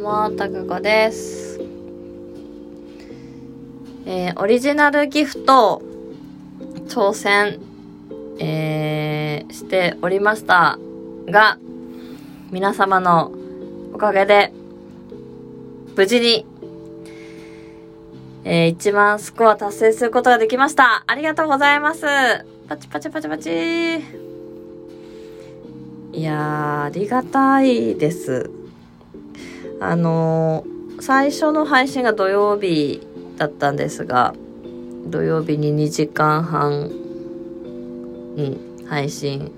も、たかこです。えーオリジナルギフト、挑戦、えーしておりましたが、皆様のおかげで、無事に、えー1万スコア達成することができました。ありがとうございます。パチパチパチパチ。いや、ありがたいです。あのー最初の配信が土曜日だったんですが、土曜日に2時間半、うん、配信、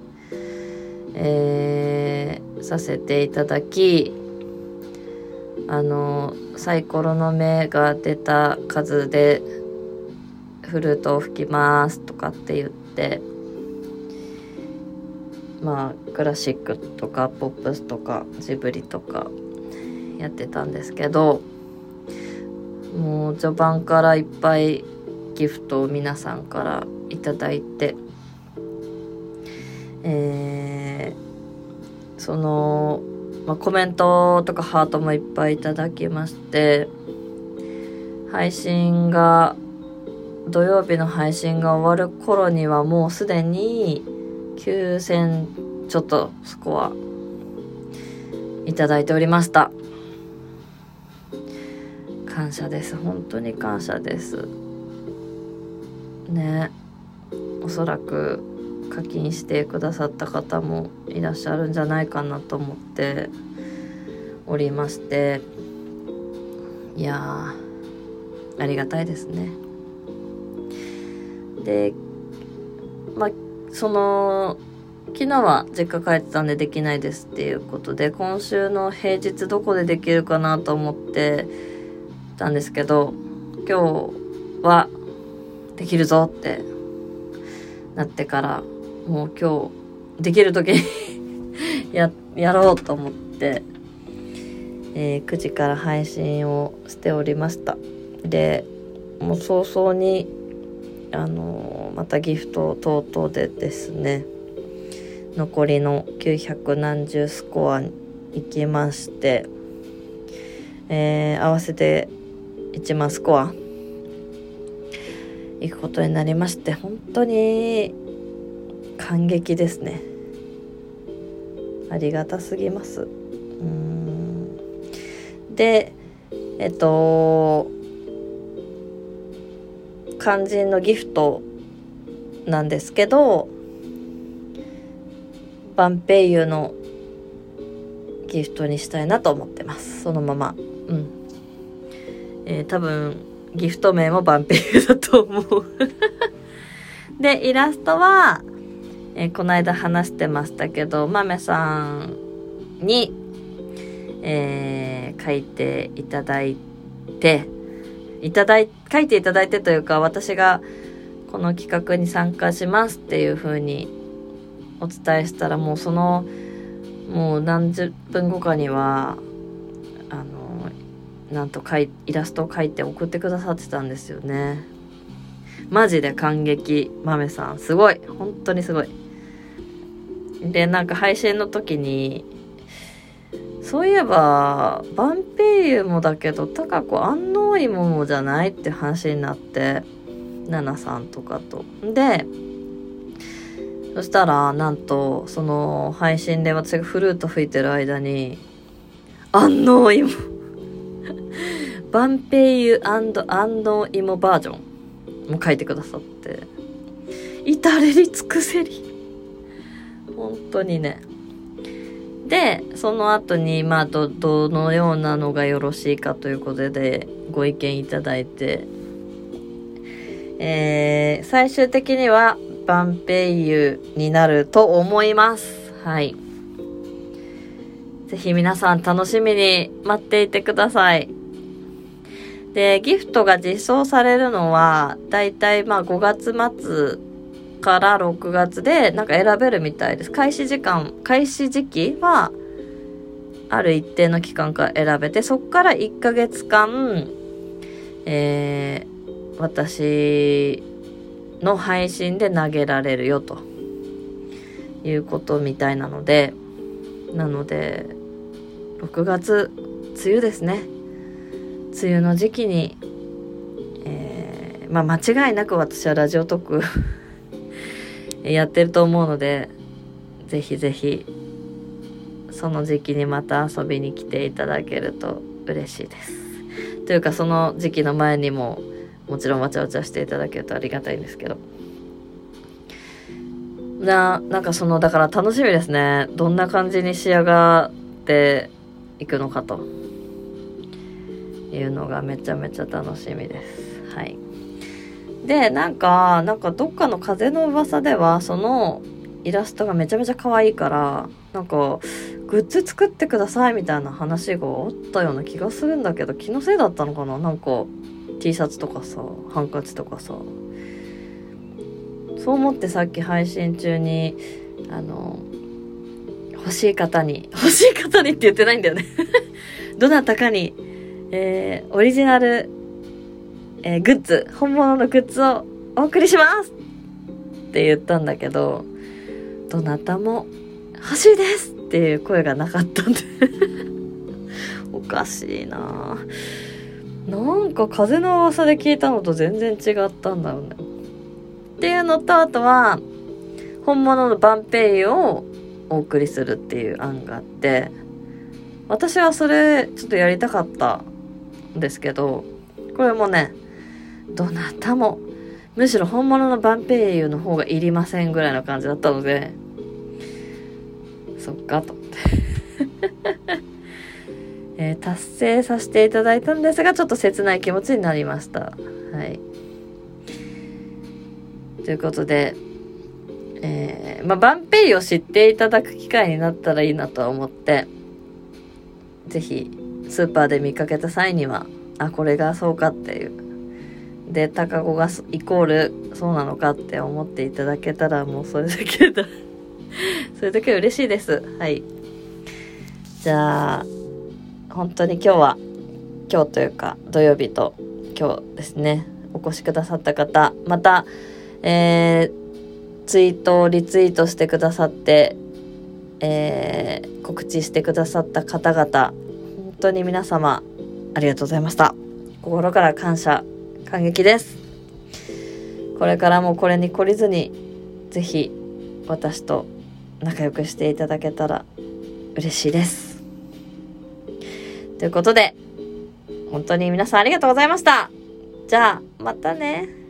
えーさせていただき、あのーサイコロの目が出た数で、フルートを吹きますとかって言って、まあクラシックとかポップスとかジブリとかやってたんですけどもう序盤からいっぱいギフトを皆さんからいただいてえーその、まあ、コメントとかハートもいっぱいいただきまして配信が土曜日の配信が終わる頃にはもうすでに9000ちょっとスコアいただいておりました。感謝です。本当に感謝です。ね。おそらく課金してくださった方もいらっしゃるんじゃないかなと思っておりまして。いやありがたいですね。でまあその昨日は実家帰ってたんでできないですっていうことで今週の平日どこでできるかなと思ってたんですけど今日はできるぞってなってからもう今日できる時に ややろうと思って、えー9時から配信をしておりました。でもう早々にあのーまたギフト等々でですね残りの900何十スコアに行きまして、えー合わせて1万スコア。行くことになりまして本当に感激ですね。ありがたすぎます。うん。でえっと肝心のギフトなんですけどバンペイユのギフトにしたいなと思ってます。そのまま。うん。えー多分ギフト名もバンペイユだと思う。でイラストは、えーこの間話してましたけどマメさんに、えー書いていただいていただい書いていただいてというか私がこの企画に参加しますっていう風にお伝えしたらもうそのもう何十分後かにはあのなんとかいイラストを描いて送ってくださってたんですよね。マジで感激豆さん。すごい。本当にすごい。でなんか配信の時にそういえばバンペイユもだけど高子安納芋もじゃないって話になってナナさんとかと。でそしたらなんとその配信で私がフルート吹いてる間に安納芋。バンペイユ安納芋バージョンも書いてくださって。至れり尽くせり。本当にね。でその後にまあどどのようなのがよろしいかということでご意見いただいて。えー最終的にはバンペイユになると思います。はい。ぜひ皆さん楽しみに待っていてください。でギフトが実装されるのはだいたいまあ5月末から6月でなんか選べるみたいです。開始時間開始時期はある一定の期間から選べてそこから1ヶ月間えー私の配信で投げられるよと。いうことみたいなのでなので6月梅雨ですね。梅雨の時期に、えー、まあ間違いなく私はラジオトーク やってると思うのでぜひぜひその時期にまた遊びに来ていただけると嬉しいです。というかその時期の前にももちろんわちゃわちゃしていただけるとありがたいんですけど。な、なんかその、だから楽しみですね。どんな感じに仕上がっていくのかというのがめちゃめちゃ楽しみです。はい。で、なんか、なんかどっかの風の噂では、そのイラストがめちゃめちゃ可愛いから、なんか、グッズ作ってくださいみたいな話があったような気がするんだけど、気のせいだったのかな？なんか、T シャツとかさ、ハンカチとかさ。そう思ってさっき配信中に、あの、欲しい方に、欲しい方にって言ってないんだよね どなたかに、えー、オリジナル、えー、グッズ、本物のグッズをお送りしますって言ったんだけど、どなたも欲しいですっていう声がなかったんで おかしいななんか風の噂で聞いたのと全然違ったんだろうね。っていうのと、あとは、本物のバンペイをお送りするっていう案があって、私はそれちょっとやりたかったですけど、これもね、どなたも、むしろ本物のバンペイユの方がいりませんぐらいの感じだったので、そっかと思って。えー、達成させていただいたんですが、ちょっと切ない気持ちになりました。はい。ということで、えー、まあ、バンペイを知っていただく機会になったらいいなとは思って、ぜひ、スーパーで見かけた際には、あ、これがそうかっていう。で、高子がイコールそうなのかって思っていただけたら、もうそれだけだ。それだけ嬉しいです。はい。じゃあ、本当に今日は、今日というか土曜日と今日ですね、お越しくださった方、また、えー、ツイートをリツイートしてくださって、えー、告知してくださった方々、当に皆様、ありがとうございました。心から感謝、感激です。これからもこれに懲りずに、ぜひ、私と仲良くしていただけたら嬉しいです。ということで、本当に皆さんありがとうございました。じゃあ、またね。